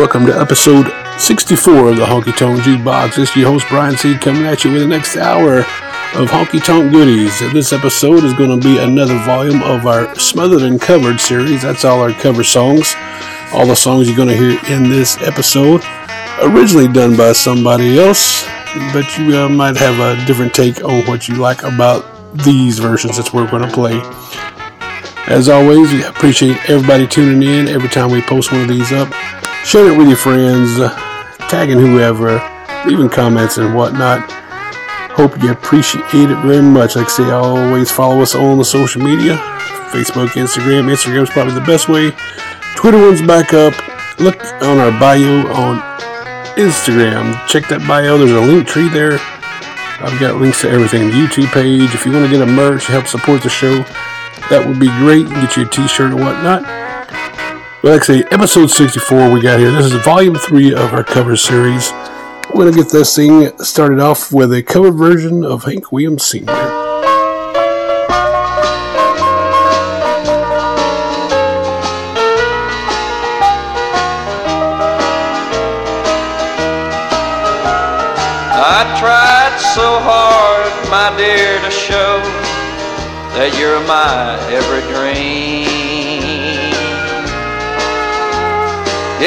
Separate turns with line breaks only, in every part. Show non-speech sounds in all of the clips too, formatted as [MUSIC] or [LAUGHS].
Welcome to episode 64 of the Honky Tonk Jukebox. This is your host Brian C. coming at you with the next hour of honky tonk goodies. This episode is going to be another volume of our Smothered and Covered series. That's all our cover songs. All the songs you're going to hear in this episode, originally done by somebody else, but you uh, might have a different take on what you like about these versions that we're going to play. As always, we appreciate everybody tuning in every time we post one of these up. Share it with your friends, tagging whoever, leaving comments and whatnot. Hope you appreciate it very much. Like I say, always follow us on the social media Facebook, Instagram. Instagram is probably the best way. Twitter one's back up. Look on our bio on Instagram. Check that bio. There's a link tree there. I've got links to everything. The YouTube page. If you want to get a merch, help support the show, that would be great. Get you a t-shirt or whatnot. I say, episode 64 we got here. This is volume 3 of our cover series. We're going to get this thing started off with a cover version of Hank Williams Sr.
I tried so hard, my dear, to show that you're my every dream.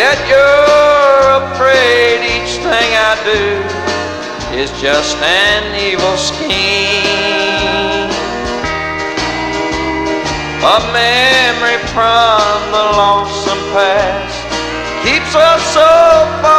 Yet you're afraid each thing I do is just an evil scheme. A memory from the lonesome past keeps us so far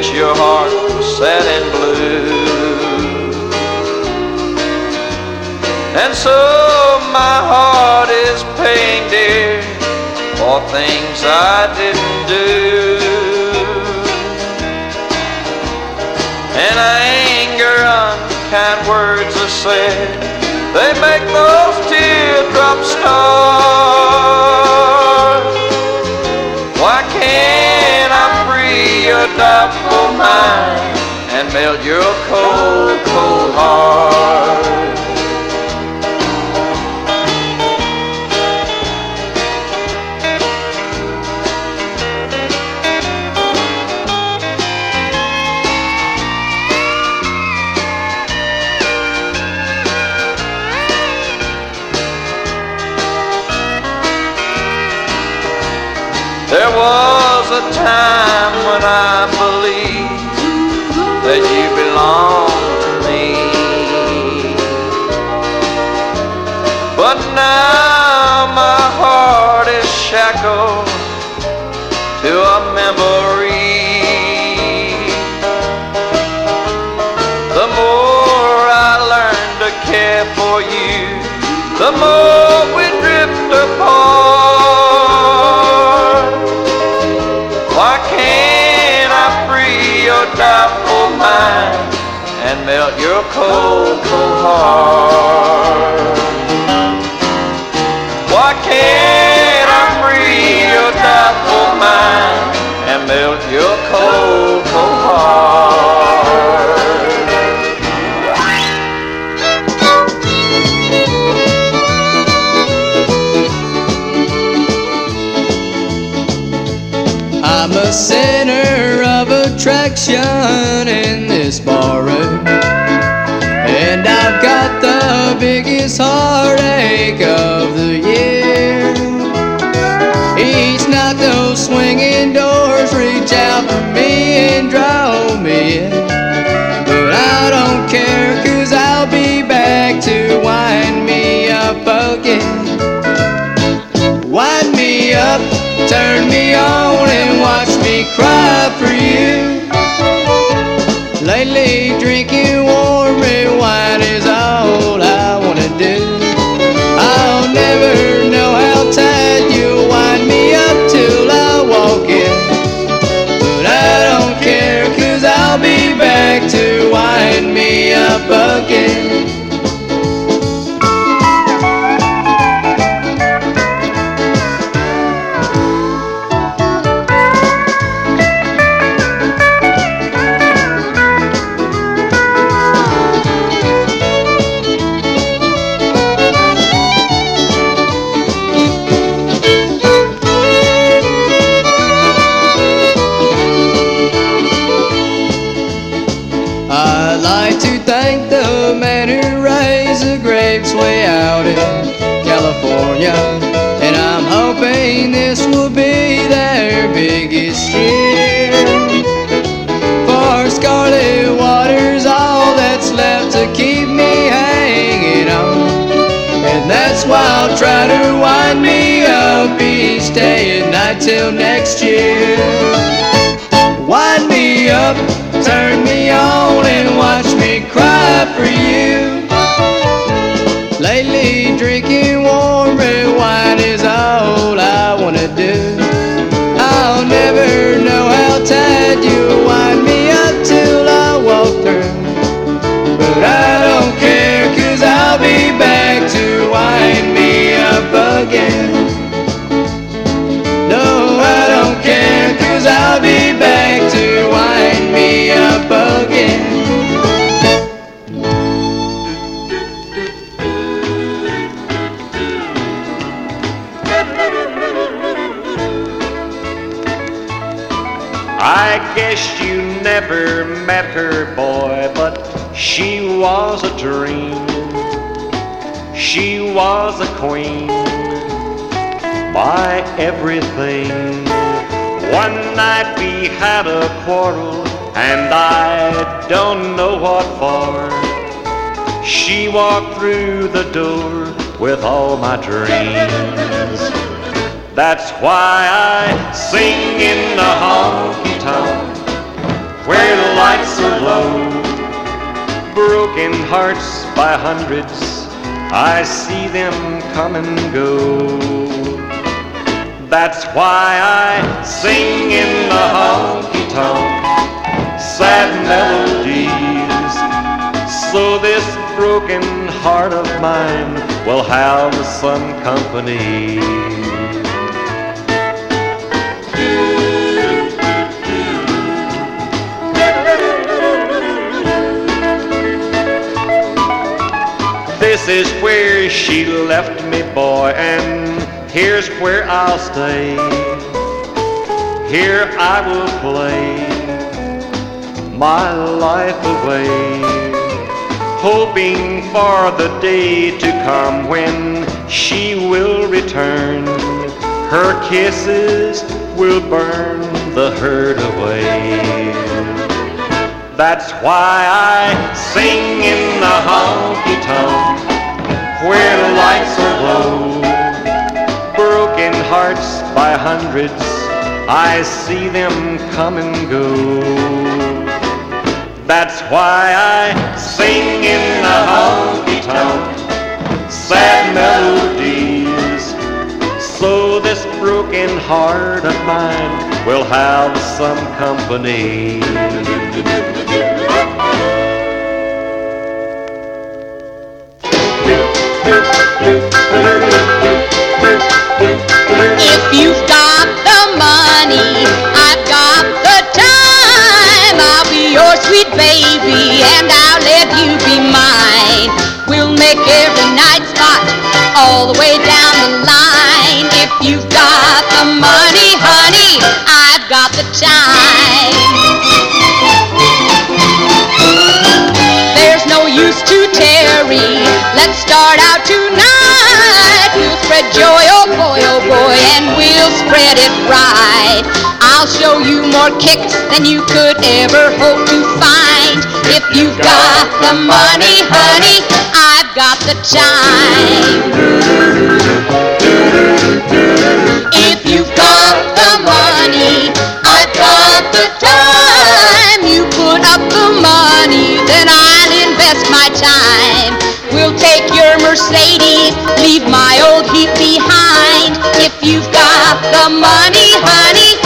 makes your heart was sad and blue. And so my heart is paying dear for things I didn't do. And anger, unkind words are said, they make those teardrops start. Why can't I free your and melt your cold, cold heart? To a memory. The more I learn to care for you, the more we drift apart. Why can't I free your doubtful mind and melt your cold, cold heart? Why can't
attraction in this barroom. And I've got the biggest heartache of the year. Each night those swinging doors reach out for me and draw me in. But I don't care cause I'll be back to wind me up again. Wind me up, turn me on, and watch me cry for you. Drinking warm red wine is all I wanna do. I'll never know how tight you'll wind me up till I walk in. But I don't care, cause I'll be back to wind me up again. This will be their biggest year. For scarlet water's all that's left to keep me hanging on. And that's why I'll try to wind me up each day and night till next year. Wind me up, turn me on, and watch me cry for you. Tight you wind me up till I walk through. But I don't care, cause I'll be back to wind me up again.
Her, boy, but she was a dream. She was a queen, my everything. One night we had a quarrel, and I don't know what for. She walked through the door with all my dreams. That's why I sing in the honky where the lights are low. Broken hearts by hundreds, I see them come and go. That's why I sing in the honky tonk sad melodies. So this broken heart of mine will have some company. Is where she left me, boy, and here's where I'll stay. Here I will play my life away, hoping for the day to come when she will return. Her kisses will burn the hurt away. That's why I sing in the honky tonk where the lights are low. Broken hearts by hundreds, I see them come and go. That's why I sing in the honky tonk sad melodies. So this broken heart of mine will have some company.
All the way down the line. If you've got the money, honey, I've got the time. There's no use to tarry. Let's start out tonight. We'll spread joy, oh boy, oh boy, and we'll spread it right. I'll show you more kicks than you could ever hope to find. If you've got the money, honey, Got the time. If you've got the money, I've got the time. You put up the money, then I'll invest my time. We'll take your Mercedes, leave my old Heath behind. If you've got the money, honey,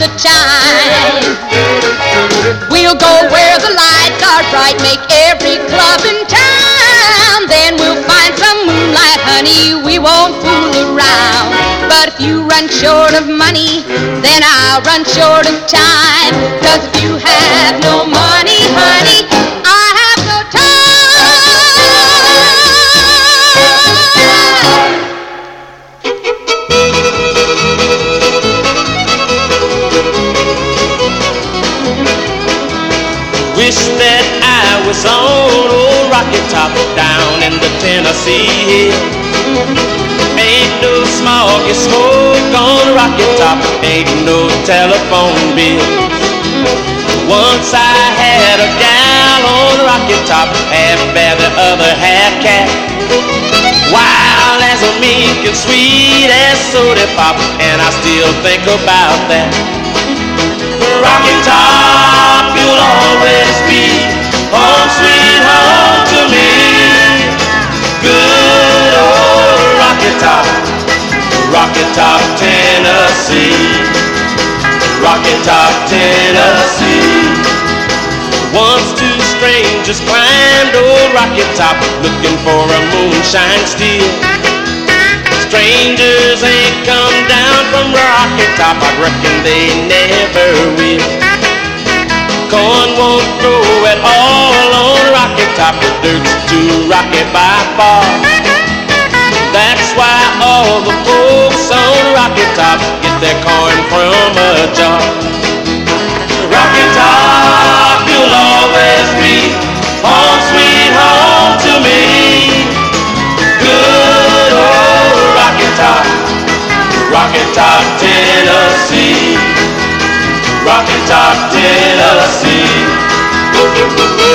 the time. We'll go where the lights are bright, make every club in town. Then we'll find some moonlight, honey, we won't fool around. But if you run short of money, then I'll run short of time. Cause if you have
Top down in the Tennessee hills. Ain't no smoggy smoke on Rocky Top, ain't no telephone bills. Once I had a gal on Rocky Top, half bear, the other half cat. Wild as a mink and sweet as soda pop, and I still think about that. Rocky Top, you'll always Top, Tennessee. Rocky Top, Tennessee. Once two strangers climbed old Rocky Top looking for a moonshine steel. Strangers ain't come down from Rocky Top, I reckon they never will. Corn won't grow at all on Rocky Top, the dirt's too rocky by far. That's why all the folks on Rocky Top get their corn from a jar. Rocky Top, you'll always be home sweet home to me. Good old Rocky Top, Rocky Top, Tennessee. Rocky Top, I've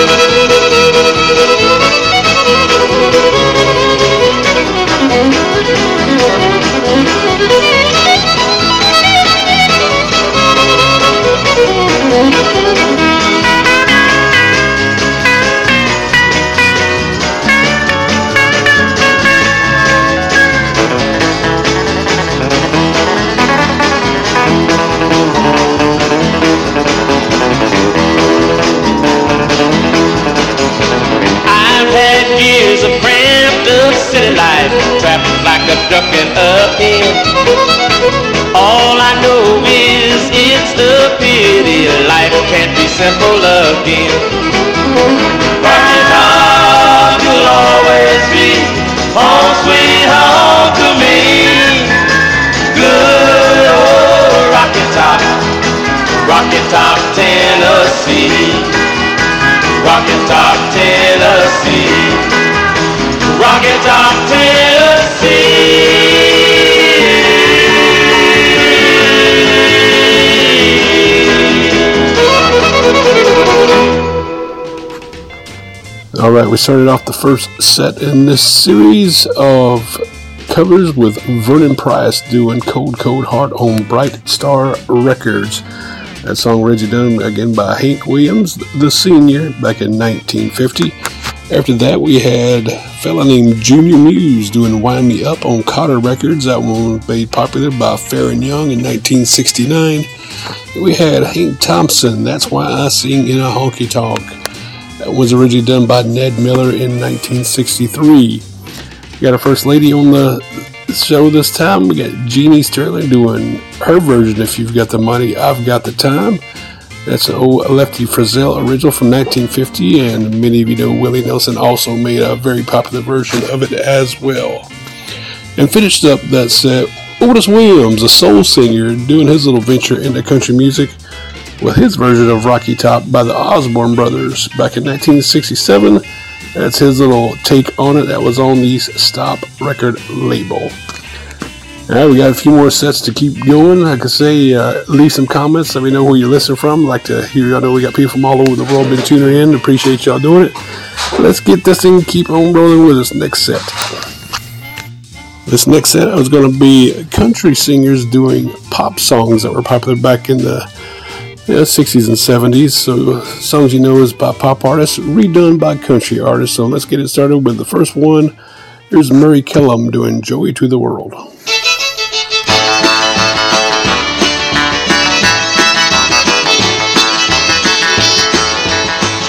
can't be simple again. Rocky Top, you'll always be oh, home sweet home to me. Good old Rocky Top, Rocky Top, Tennessee. Rocky Top, Tennessee. Rocky Top, Tennessee.
All right, we started off the first set in this series of covers with Vernon Price doing Cold Cold Heart on Brite Star Records. That song Reggie done again by Hank Williams, the senior, back in 1950. After that, we had a fella named Junior Muse doing Wind Me Up on Cotter Records. That one was made popular by Faron Young in 1969. We had Hank Thompson, That's Why I Sing in a Honky Tonk. Was originally done by Ned Miller in 1963. We got a first lady on the show this time. We got GeeNee Sterling doing her version, If You've Got the Money, I've Got the Time. That's an old Lefty Frizzell original from 1950, and many of you know Willie Nelson also made a very popular version of it as well. And finished up that set, Otis Williams, a soul singer, doing his little venture into country music with his version of Rocky Top by the Osborne Brothers back in 1967. That's his little take on it that was on the Stop record label. All right, we got a few more sets to keep going. I say, uh, leave some comments. Let me know where you're listening from. I'd like to hear. I know we got people from all over the world been tuning in. Appreciate y'all doing it. Let's get this thing. Keep on rolling with this next set. This next set is going to be country singers doing pop songs that were popular back in the yeah, 60s and 70s. So, uh, songs you know is by pop artists, redone by country artists. So, let's get it started with the first one. Here's Murry Kellum doing Joey to the World.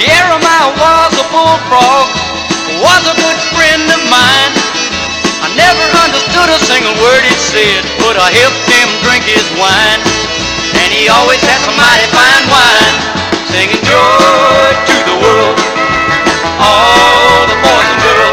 Jeremiah was a bullfrog, was a good friend of mine. I never understood a single word he said, but I helped him drink his wine. He always had some mighty fine wine, singing joy to the world. All the boys and girls,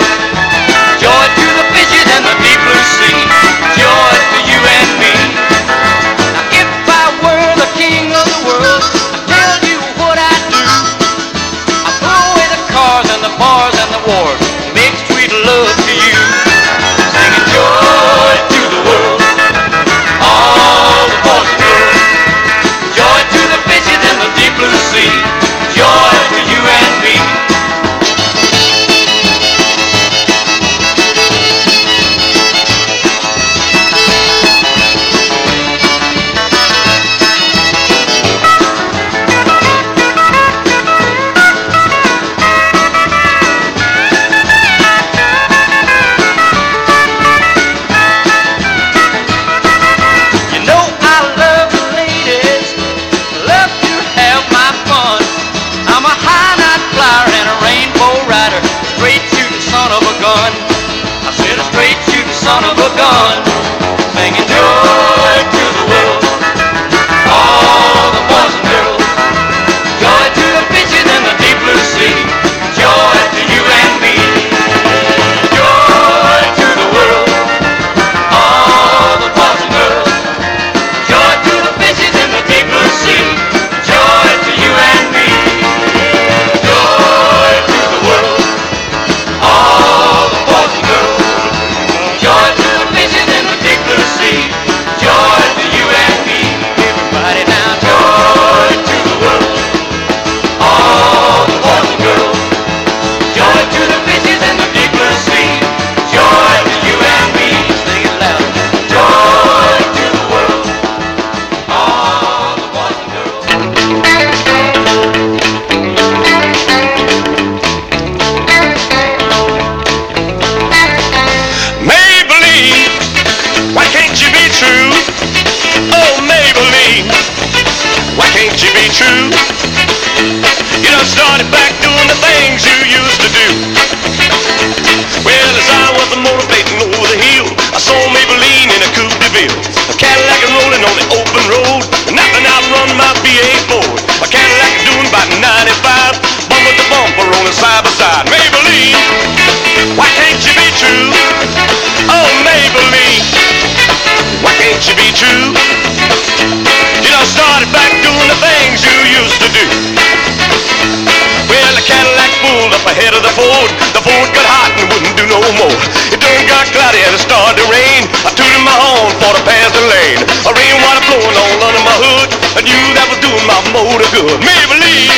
good. Maybelline,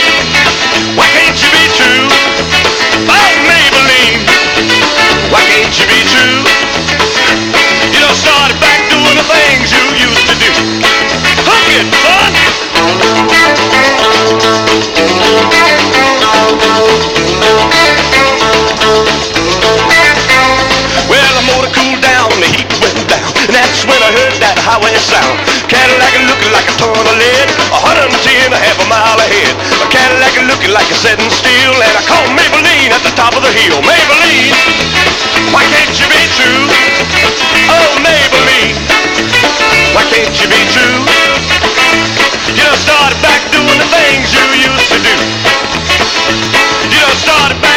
why can't you be true? Oh, Maybelline, why can't you be true? You done started back doing the things you used to do. Hook it, son! Well, the motor cooled down, the heat went down, and that's when I heard that highway sound. Cadillac looking like a ton of lead, ten, a half a mile ahead. A Cadillac looking like a setting still, and I called Maybelline at the top of the hill. Maybelline, why can't you be true? Oh, Maybelline, why can't you be true? You done started back doing the things you used to do. You done started back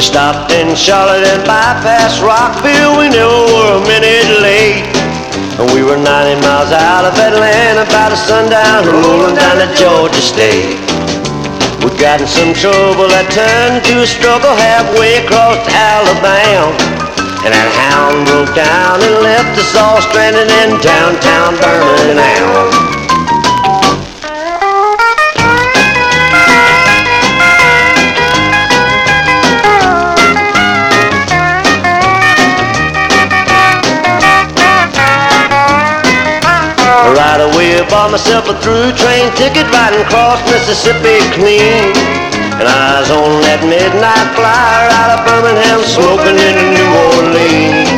We stopped in Charlotte and bypassed Rockville. We never were a minute late. And we were 90 miles out of Atlanta by the sundown, rolling down to Georgia State. We got in some trouble that turned to a struggle halfway across Alabama. And that hound broke down and left us all stranded in downtown Birmingham. Bought myself a through train ticket riding across Mississippi clean. And I was on that midnight flyer out of Birmingham smoking into New Orleans.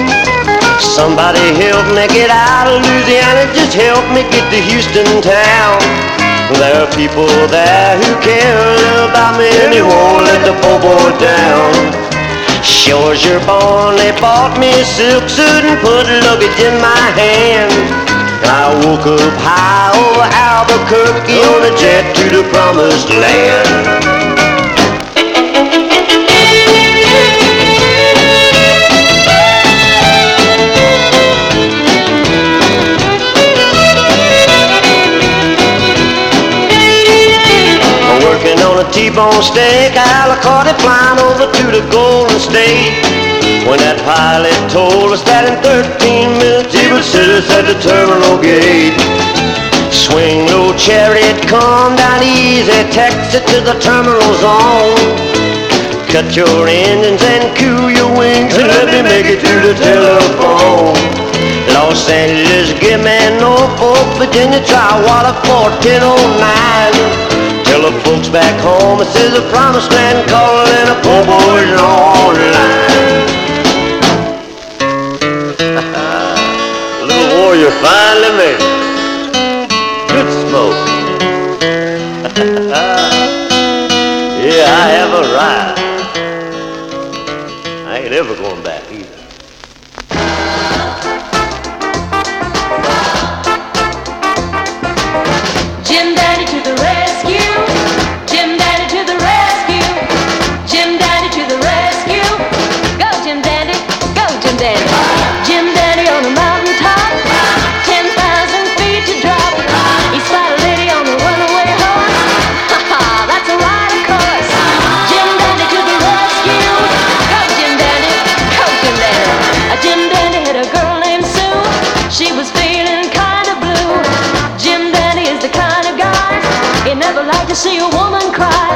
Somebody help me get out of Louisiana, just help me get to Houston town. There are people there who care about me and they won't let the poor boy down. Sure as you're born, they bought me a silk suit and put luggage in my hand. I woke up high over Albuquerque on a jet to the promised land. Working on a T-bone steak, Alicante flying over to the Golden State. When that pilot told us that in 13 minutes he would sit us at the terminal gate. Swing low chariot come down easy, it to the terminal zone. Cut your engines and cool your wings and let me make it to the telephone. Los Angeles, give me Norfolk, Virginia, try water for 1009. Tell the folks back home it says the promised land calling a poor boy's online. Little warrior finally made it. Good smoke. [LAUGHS] yeah, I have arrived. I ain't ever going
never liked to see a woman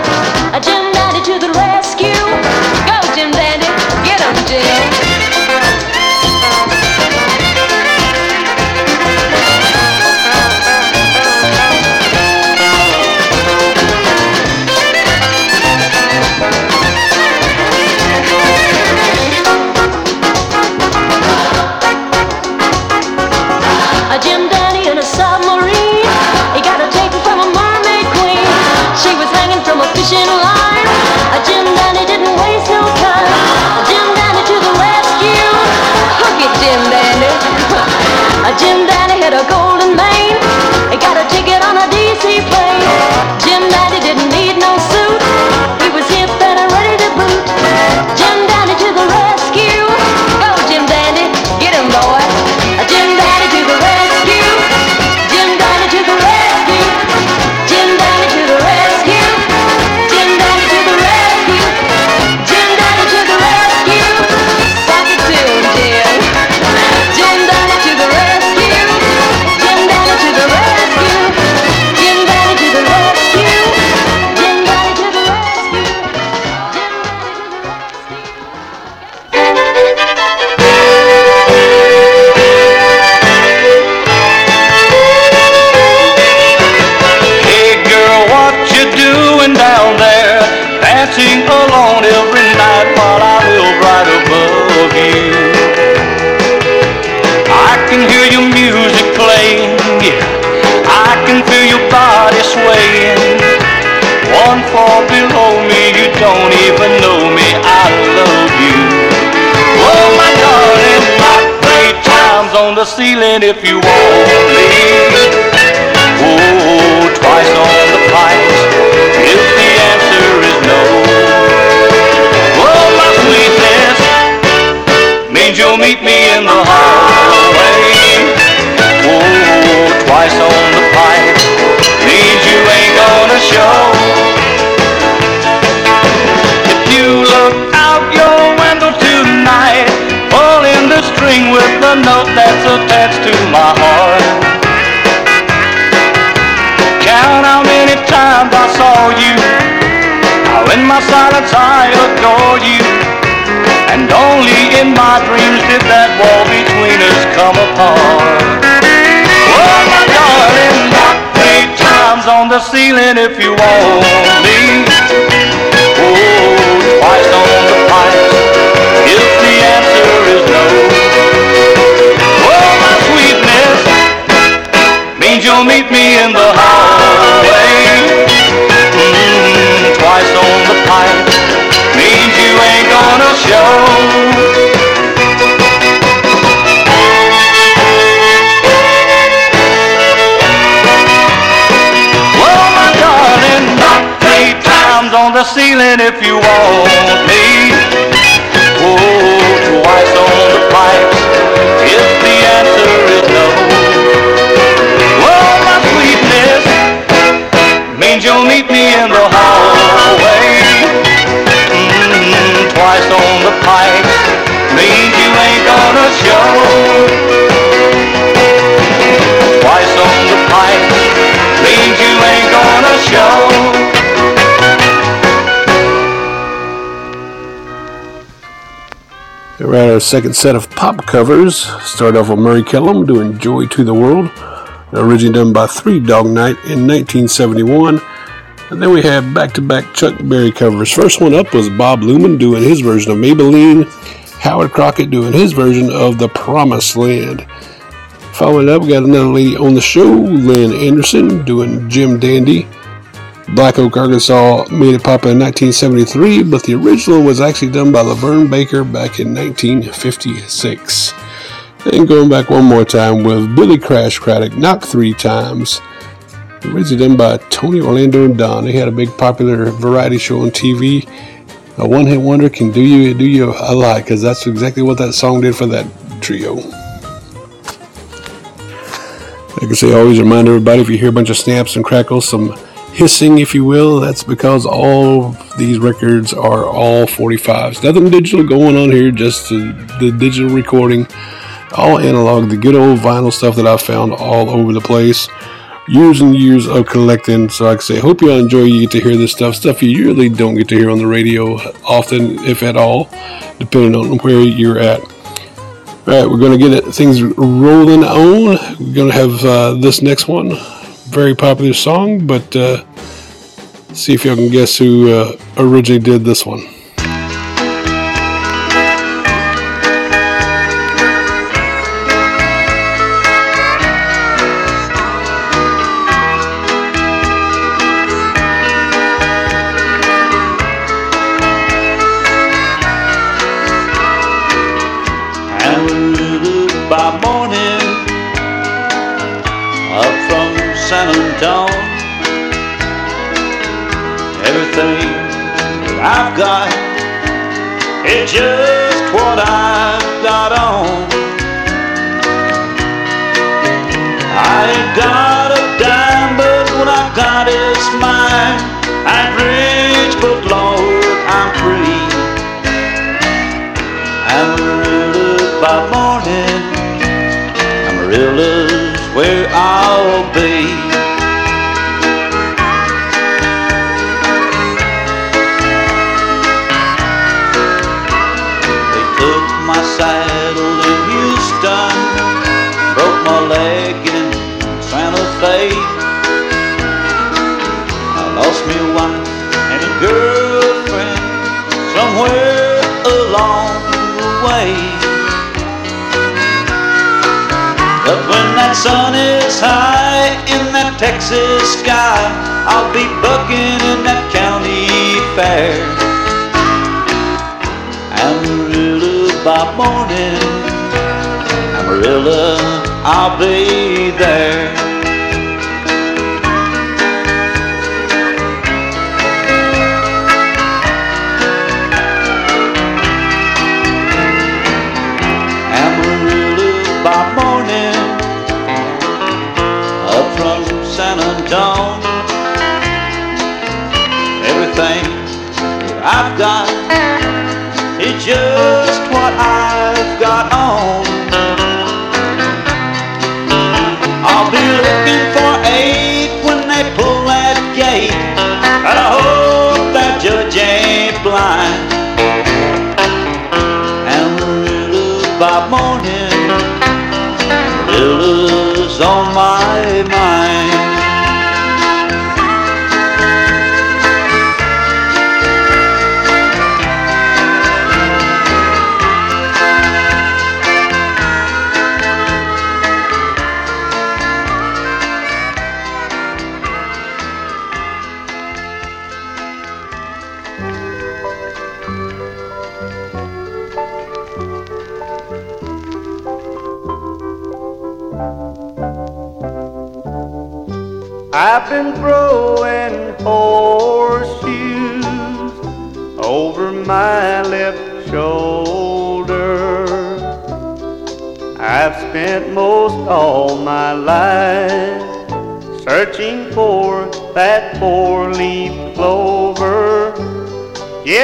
fall below me, you don't even know me. I love you. Oh my darling, knock three times on the ceiling if you want me. Oh, twice on the pipes if the answer is no. Oh, my sweetness means you'll meet me in the hallway. Oh, twice on the pipe means you ain't gonna show. Note that's attached to my heart. Count how many times I saw you. How in my silence I adore you. And only in my dreams did that wall between us come apart. Oh, my darling, knock three times on the ceiling if you want me. You'll meet me in the hallway. Mm, twice on the pipe means you ain't gonna show. Oh, my darling, knock three times on the ceiling if you want me. angel meet me in the hallway. Mm-hmm, twice on the pike means you ain't gonna show. Twice on the pike means
you ain't gonna show. We're at our second set of pop covers. Start off with Murry Kellum doing Joy to the World originally done by Three Dog Night in 1971. And then we have back to back Chuck Berry covers. First one up was Bob Luman doing his version of Maybelline, Howard Crockett doing his version of The Promised Land. Following up, we got another lady on the show, Lynn Anderson, doing Jim Dandy. Black Oak, Arkansas made it popular in 1973, but the original was actually done by LaVern Baker back in 1956. And going back one more time with Billy Crash Craddock, Knock Three Times. Originally done by Tony Orlando and Dawn. They had a big popular variety show on TV. A one hit wonder can do you do you a lot because that's exactly what that song did for that trio. Like I say, always remind everybody if you hear a bunch of snaps and crackles, some hissing, if you will, that's because all these records are all 45s. Nothing digital going on here, just the, the digital recording, all analog, the good old vinyl stuff that I found all over the place. Years and years of collecting. So, like I say, hope you all enjoy. You get to hear this stuff, stuff you really don't get to hear on the radio often, if at all, depending on where you're at. All right, we're going to get things rolling on. We're going to have uh, this next one very popular song, but uh, see if y'all can guess who uh, originally did this one.
Just Texas sky, I'll be bucking in that county fair. Amarillo by morning, Amarillo, I'll be there.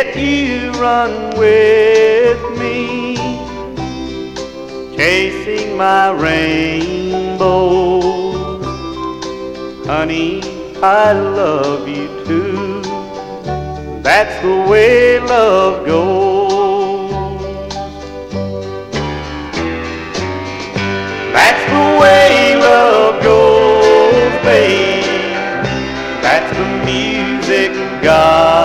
Let you run with me, chasing my rainbow. Honey, I love you too. That's the way love goes.
That's the way love goes, babe. That's the music God.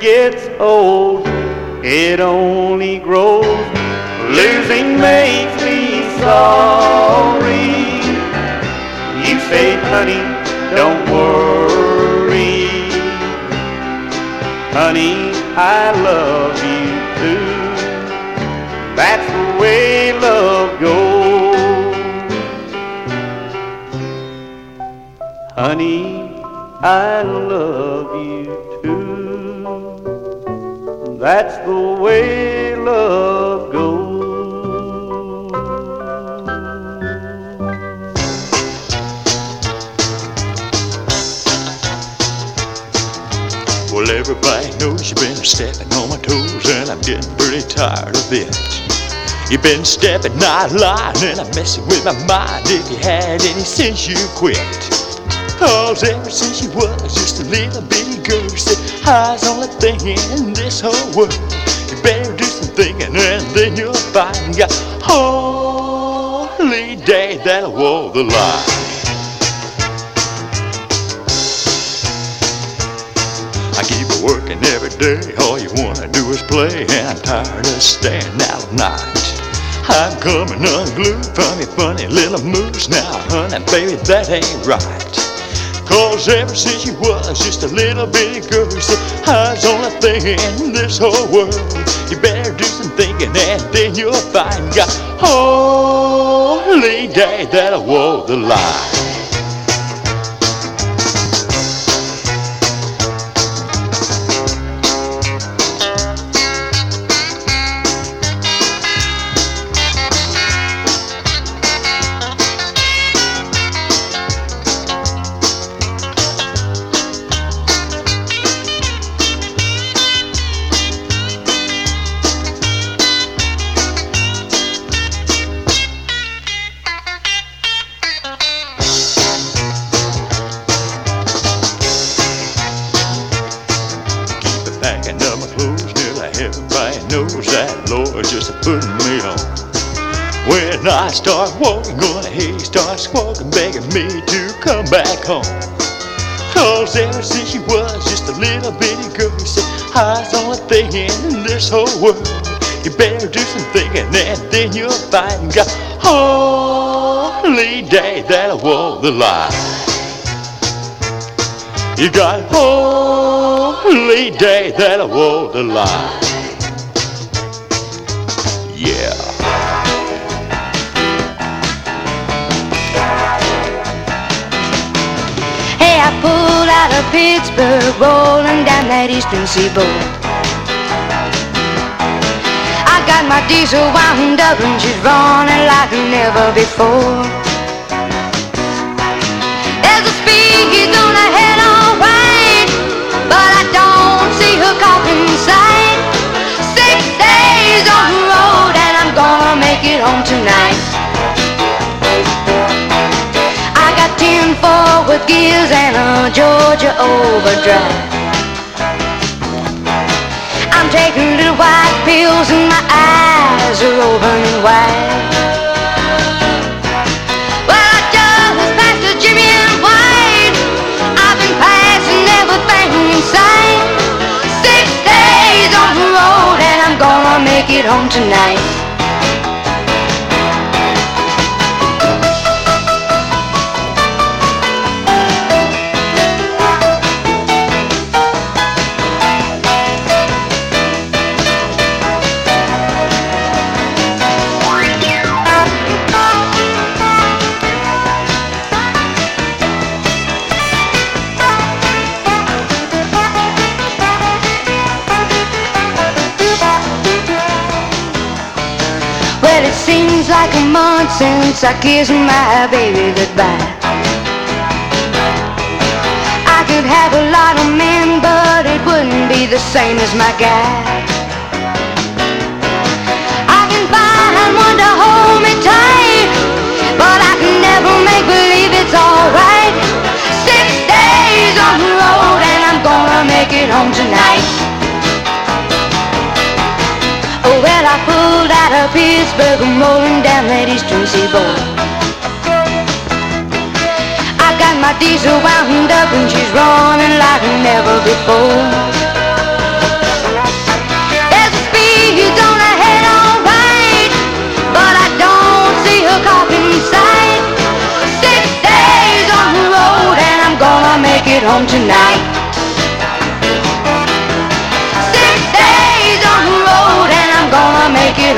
Gets old, it only grows. Losing makes me sorry. You say, honey, don't worry. Honey, I love you too. That's the way love goes. Honey, I love you. That's the way love goes.
Well, everybody knows you've been stepping on my toes, and I'm getting pretty tired of it. You've been stepping of line, and I'm messing with my mind. If you had any sense, you quit. Cause ever since you was just a little bitty girl, you said, I's only thing in this whole world. You better do some thinking, and then you'll find got holy day that'll wall the line. I keep working every day, all you wanna do is play, and I'm tired of staying out all night. I'm coming unglued from your funny little moves now, honey, baby, that ain't right. Cause ever since you was just a little bitty girl, you said I was only thing in this whole world. You better do some thinking, and then you'll find got holy day that'll walk the line. Back home. Cause ever since you was just a little bitty girl, you said I was the only thing in this whole world. You better do some thinking, and then you'll find got holy day that'll walk the line. You got holy day that'll walk the line.
Pittsburgh, rolling down that eastern seaboard. I got my diesel wound up and she's running like never before. There's a speed on ahead, alright, but I don't see her caught in sight. Six days on the road and I'm gonna make it home tonight. Forward gears and a Georgia overdrive. I'm taking little white pills and my eyes are opening wide. Well, I just passed and White. I've been passing everything in. Six days on the road and I'm gonna make it home tonight. Since I kissed my baby goodbye. I could have a lot of men, but it wouldn't be the same as my guy. I can find one to hold me tight, but I can never make believe it's alright. Six days on the road, and I'm gonna make it home tonight. Oh, well, I pulled out of of Pittsburgh, I'm rolling down that eastern seaboard. I got my diesel wound up and she's running like never before. There's a speed on ahead, alright, but I don't see her cop in sight. Six days on the road and I'm gonna make it home tonight.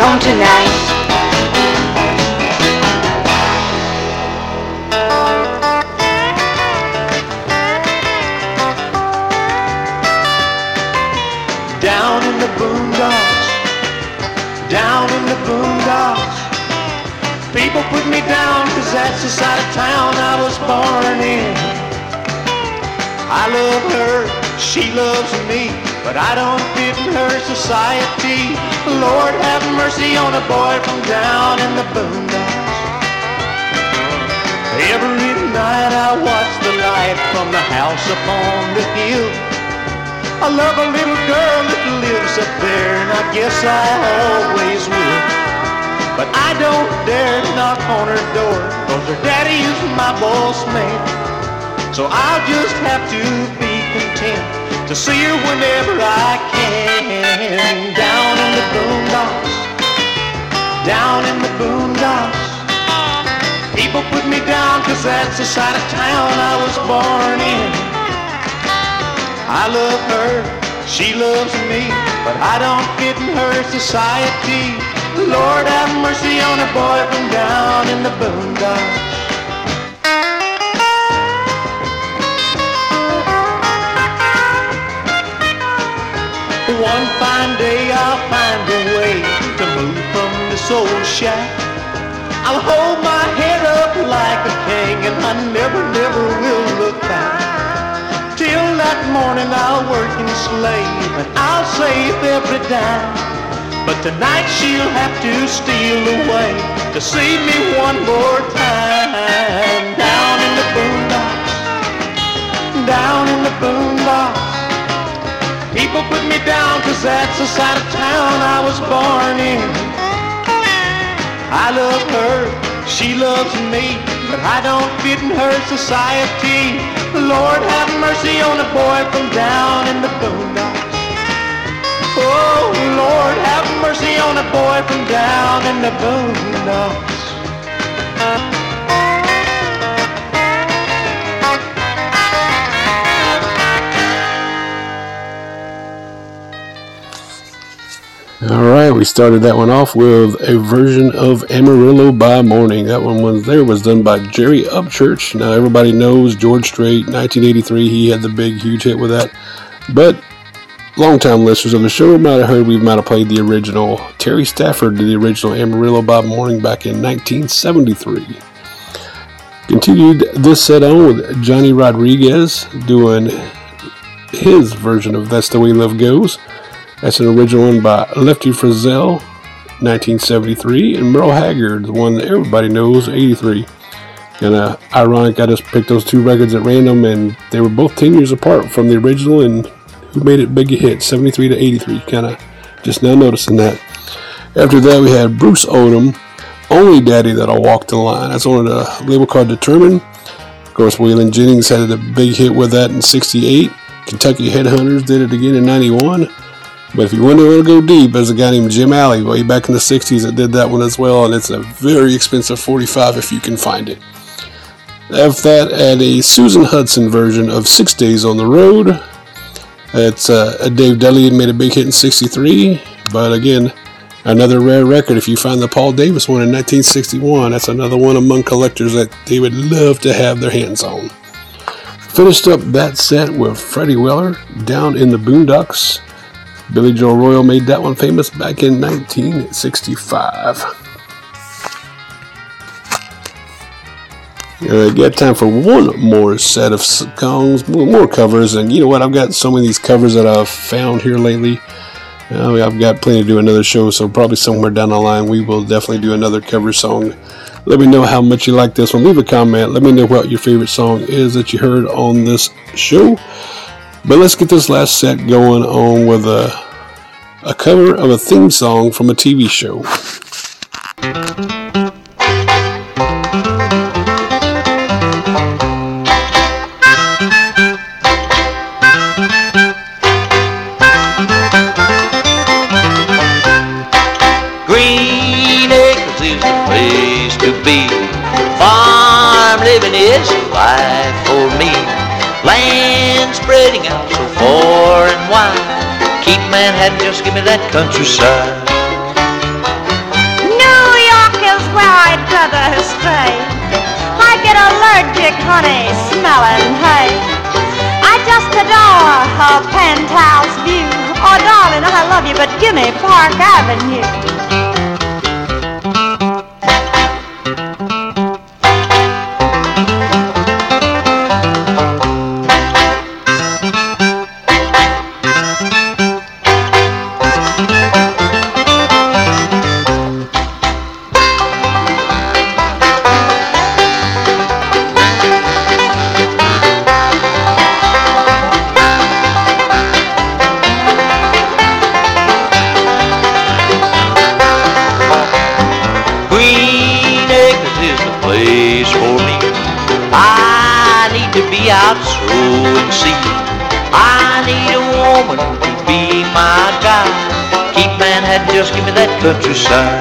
Home tonight.
Down in the boondocks, down in the boondocks. People put me down cause that's the side of town I was born in. I love her, she loves me, but I don't fit in her society. Lord have mercy on a boy from down in the boondocks. Every night I watch the light from the house upon the hill. I love a little girl that lives up there, and I guess I always will. But I don't dare knock on her door, cause her daddy is my boss man. So I'll just have to be content to see her whenever I can. Down in the boondocks, down in the boondocks. People put me down cause that's the side of town I was born in. I love her, she loves me, but I don't fit in her society. Lord have mercy on a boy from down in the boondocks. One fine day I'll uh, find a way to move from this old shack. I'll hold my head up like a king and I never, never will look back. Till that morning I'll work and slave and I'll save every dime. But tonight she'll have to steal away to see me one more time. Down in the boondocks, down in the boondocks. People put me down cause that's the side of town I was born in. I love her, she loves me, but I don't fit in her society. Lord have mercy on a boy from down in the boondocks. Oh, Lord have mercy on a boy from down in the boondocks.
Right, we started that one off with a version of Amarillo by Morning. That one was there was done by Jerry Upchurch. Now everybody knows George Strait, 1983. He had the big, huge hit with that. But longtime listeners of the show might have heard we might have played the original. Terry Stafford did the original Amarillo by Morning back in 1973. Continued this set on with Johnny Rodriguez doing his version of That's the Way Love Goes. That's an original one by Lefty Frizzell, 1973, and Merle Haggard, the one that everybody knows, 83. And uh, ironic, I just picked those two records at random, and they were both 10 years apart from the original, and who made it big a hit, 73 to 83. Kind of just now noticing that. After that, we had Bruce Odom, Only Daddy That'll Walk the Line. That's on a label called Determined. Of course, Waylon Jennings had a big hit with that in 68. Kentucky Headhunters did it again in 91. But if you want to go deep, there's a guy named Jim Alley way back in the 60s that did that one as well, and it's a very expensive 45 if you can find it. After that, add a Susan Hudson version of Six Days on the Road. It's uh, Dave Dudley made a big hit in 63, but again, another rare record. If you find the Paul Davis one in 1961, that's another one among collectors that they would love to have their hands on. Finished up that set with Freddy Weller, Down in the Boondocks. Billy Joe Royal made that one famous back in 1965. I got time for one more set of songs, more covers, and you know what? I've got some of these covers that I've found here lately. Uh, I've got plenty to do another show, so probably somewhere down the line we will definitely do another cover song. Let me know how much you like this one. Leave a comment. Let me know what your favorite song is that you heard on this show. But let's get this last set going on with a, a cover of a theme song from a TV show.
Manhattan, just give me that countryside.
New York is where I'd rather stay. I get allergic, honey, smelling hay. I just adore her penthouse view. Oh, darling, I love you, but give me Park Avenue.
That countryside.
New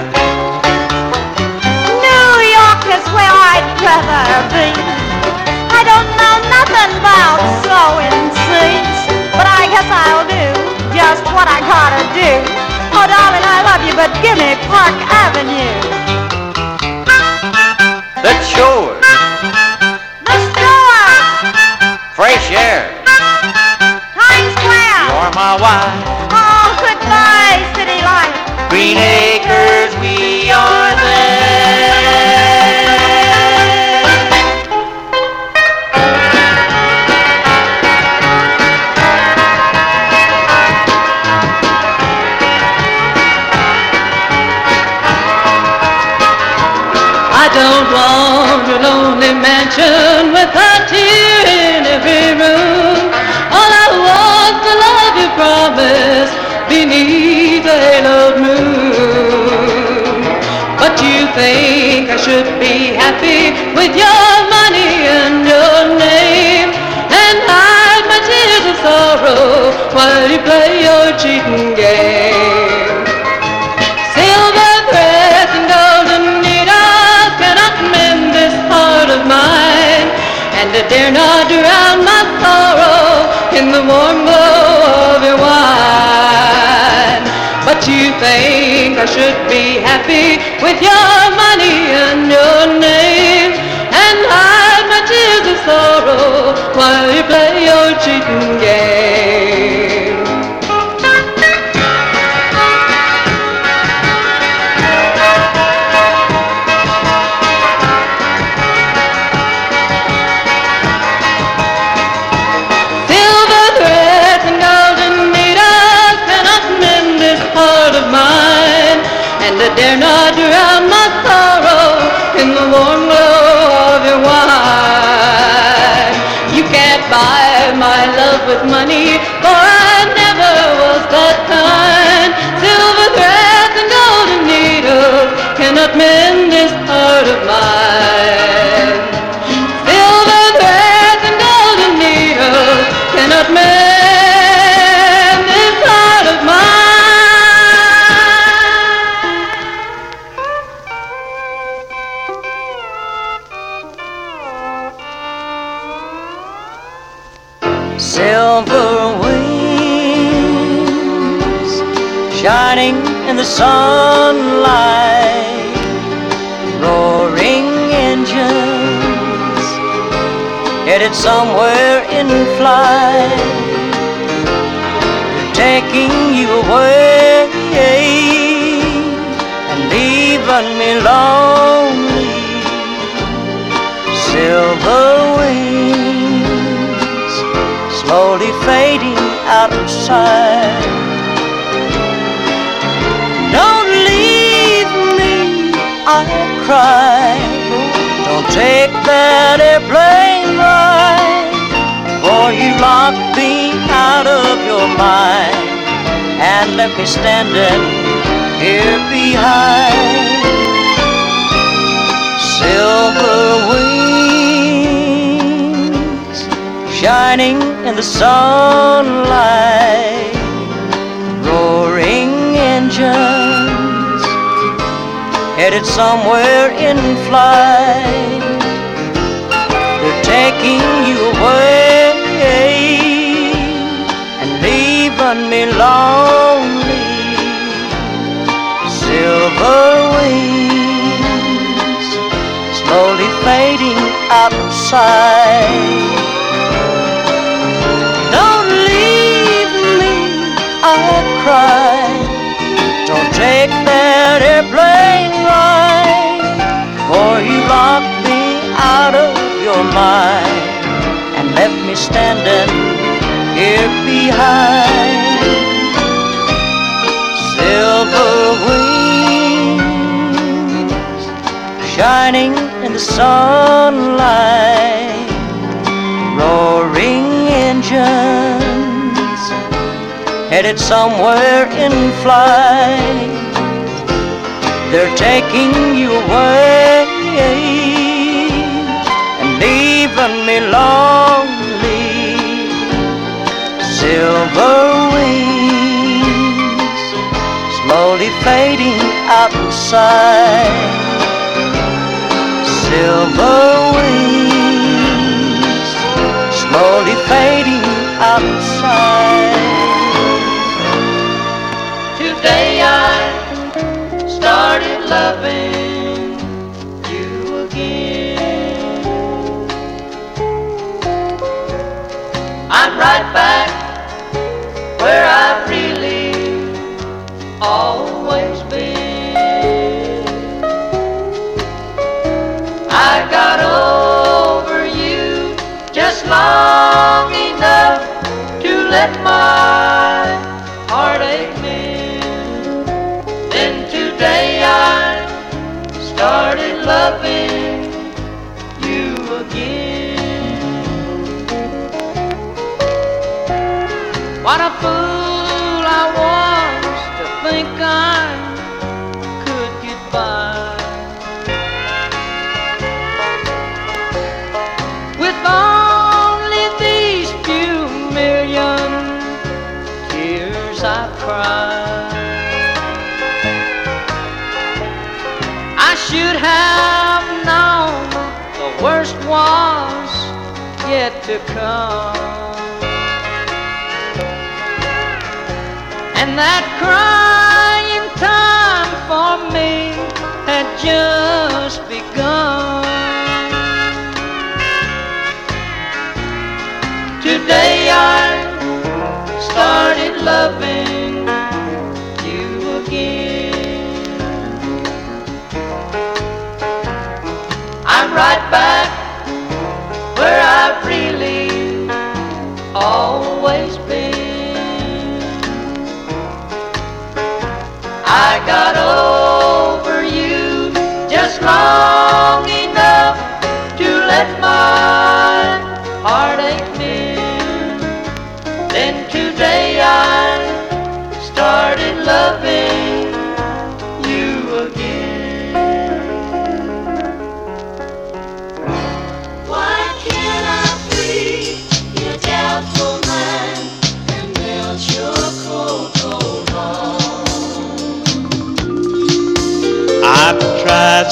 don't
want a lonely mansion with a tear in every room. All I want's the love you promised beneath the haloed moon. But you think I should be happy with your money and your name and hide my tears of sorrow while you play your cheating I dare not drown my sorrow in the warm glow of your wine. But you think I should be happy with your money and your name, and hide my tears of sorrow while you play your cheating my love with money, for I never was that kind. Silver threads and golden needles cannot mend this heart of mine.
Shining in the sunlight, roaring engines headed somewhere in flight, taking you away and leaving me lonely. Silver wings slowly fading out of sight. Cry. Don't take that airplane ride, for you locked me out of your mind and left me standing here behind. Silver wings shining in the sunlight, roaring engines
headed somewhere in flight. They're taking you away and leaving me lonely. Silver wings slowly fading out of sight. Don't leave me, I cry. Don't take that airplane standing here behind. Silver wings shining in the sunlight, roaring engines headed somewhere in flight. They're taking you away and leaving me lonely. Silver wings slowly fading out of sight. Silver wings slowly fading out of sight. Today I started loving you again. I'm right back I. I should have known the worst was yet to come. And that crying time for me had just begun. Today I started loving always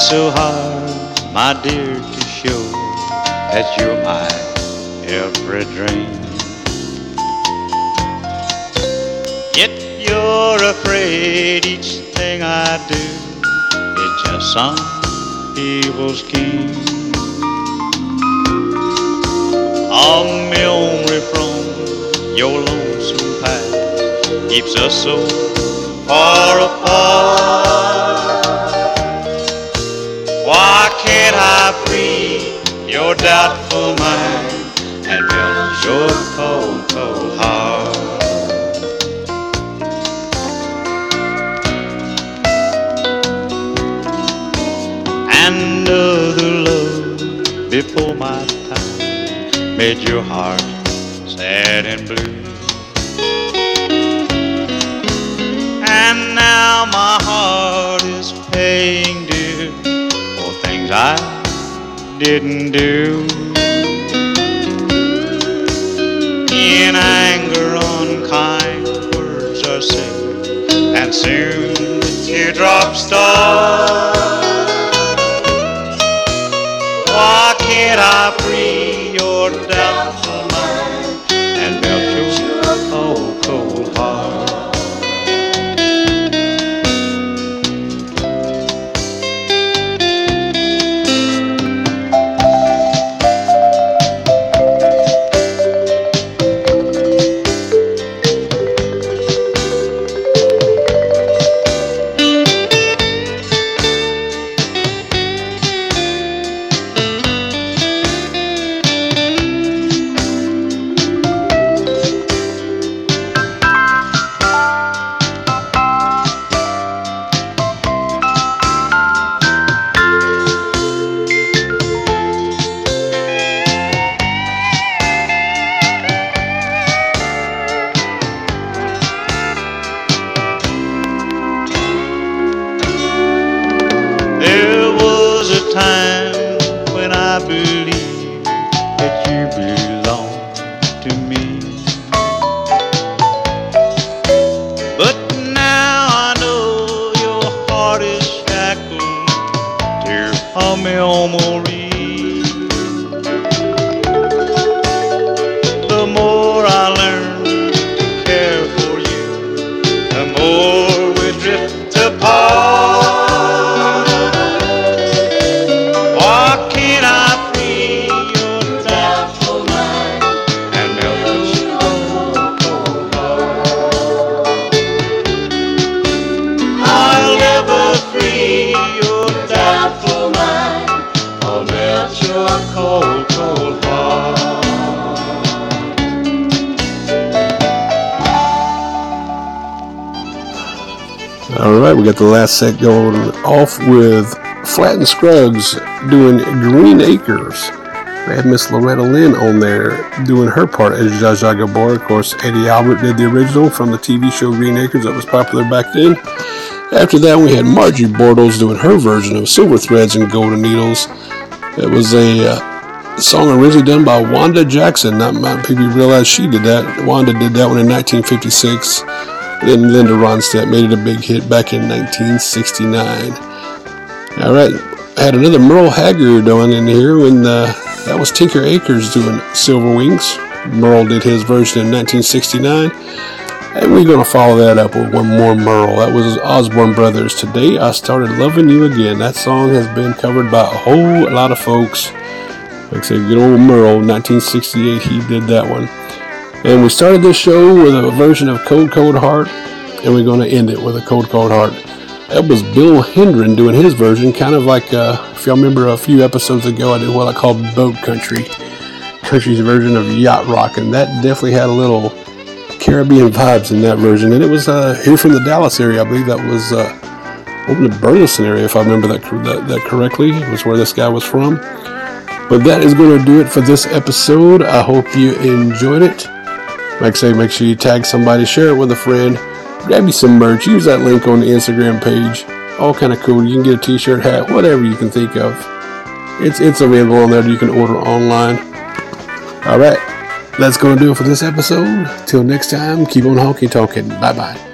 tried so hard, my dear, to show that you're my every dream. Yet you're afraid each thing I do is just some evil scheme. A memory from your lonesome past keeps us so far apart. Made your heart sad and blue. And now my heart is paying dear for things I didn't do. In anger, unkind words are said, and soon the teardrops start.
The
last set going off with Flatt and Scruggs doing Green Acres. They had Miss Loretta Lynn on there doing her part as Zsa Gabor. Of course, Eddie Albert did the original from the TV show Green Acres that was popular back then. After that, we had Margie Bortles doing her version of Silver Threads and Golden Needles. It was a uh, song originally done by Wanda Jackson. Not many people realize she did that. Wanda did that one in 1956. Then Linda Ronstadt made it a big hit back in 1969. All right, I had another Merle Haggard doing in here when uh, that was Tinker Akers doing Silver Wings. Merle did his version in 1969. And we're going to follow that up with one more Merle. That was Osborne Brothers. Today I started loving you again. That song has been covered by a whole lot of folks. Like I said, good old Merle, 1968, he did that one. And we started this show with a version of Cold Cold Heart, and we're going to end it with a Cold Cold Heart. That was Bill Hendren doing his version, kind of like, uh, if y'all remember a few episodes ago, I did what I called Boat Country. Country's version of Yacht Rock, and that definitely had a little Caribbean vibes in that version. And it was uh, here from the Dallas area, I believe that was uh, over the Burleson area, if I remember that, that, that correctly, was where this guy was from. But that is going to do it for this episode. I hope you enjoyed it. Like I say, make sure you tag somebody, share it with a friend, grab you some merch, use that link on the Instagram page. All kind of cool. You can get a t-shirt, hat, whatever you can think of. It's it's available on there. You can order online. All right, that's to do it for this episode. Till next time, keep on honky talking. Bye bye.